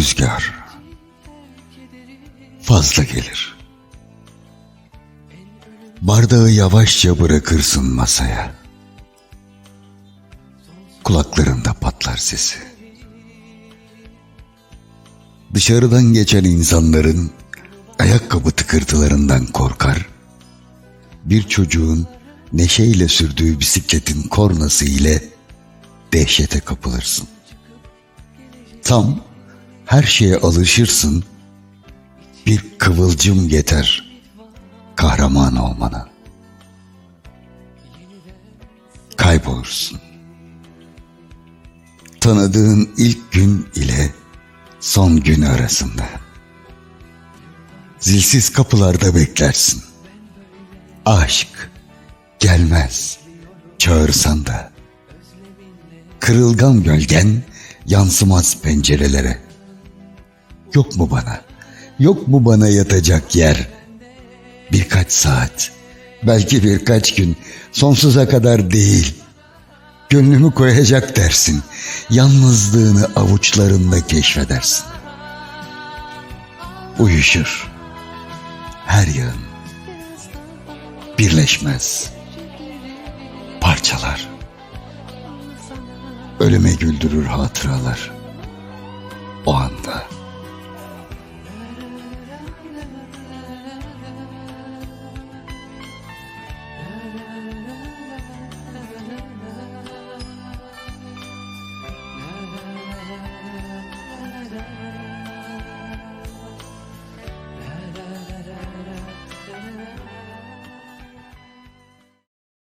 rüzgar fazla gelir. Bardağı yavaşça bırakırsın masaya. Kulaklarında patlar sesi. Dışarıdan geçen insanların ayakkabı tıkırtılarından korkar. Bir çocuğun neşeyle sürdüğü bisikletin kornası ile dehşete kapılırsın. Tam her şeye alışırsın. Bir kıvılcım yeter kahraman olmana. Kaybolursun. Tanıdığın ilk gün ile son gün arasında. Zilsiz kapılarda beklersin. Aşk gelmez çağırsan da. Kırılgan gölgen yansımaz pencerelere. Yok mu bana? Yok mu bana yatacak yer? Birkaç saat, belki birkaç gün, sonsuza kadar değil. Gönlümü koyacak dersin. Yalnızlığını avuçlarında keşfedersin. Uyuşur. Her yığın. Birleşmez. Parçalar. Ölüme güldürür hatıralar. O an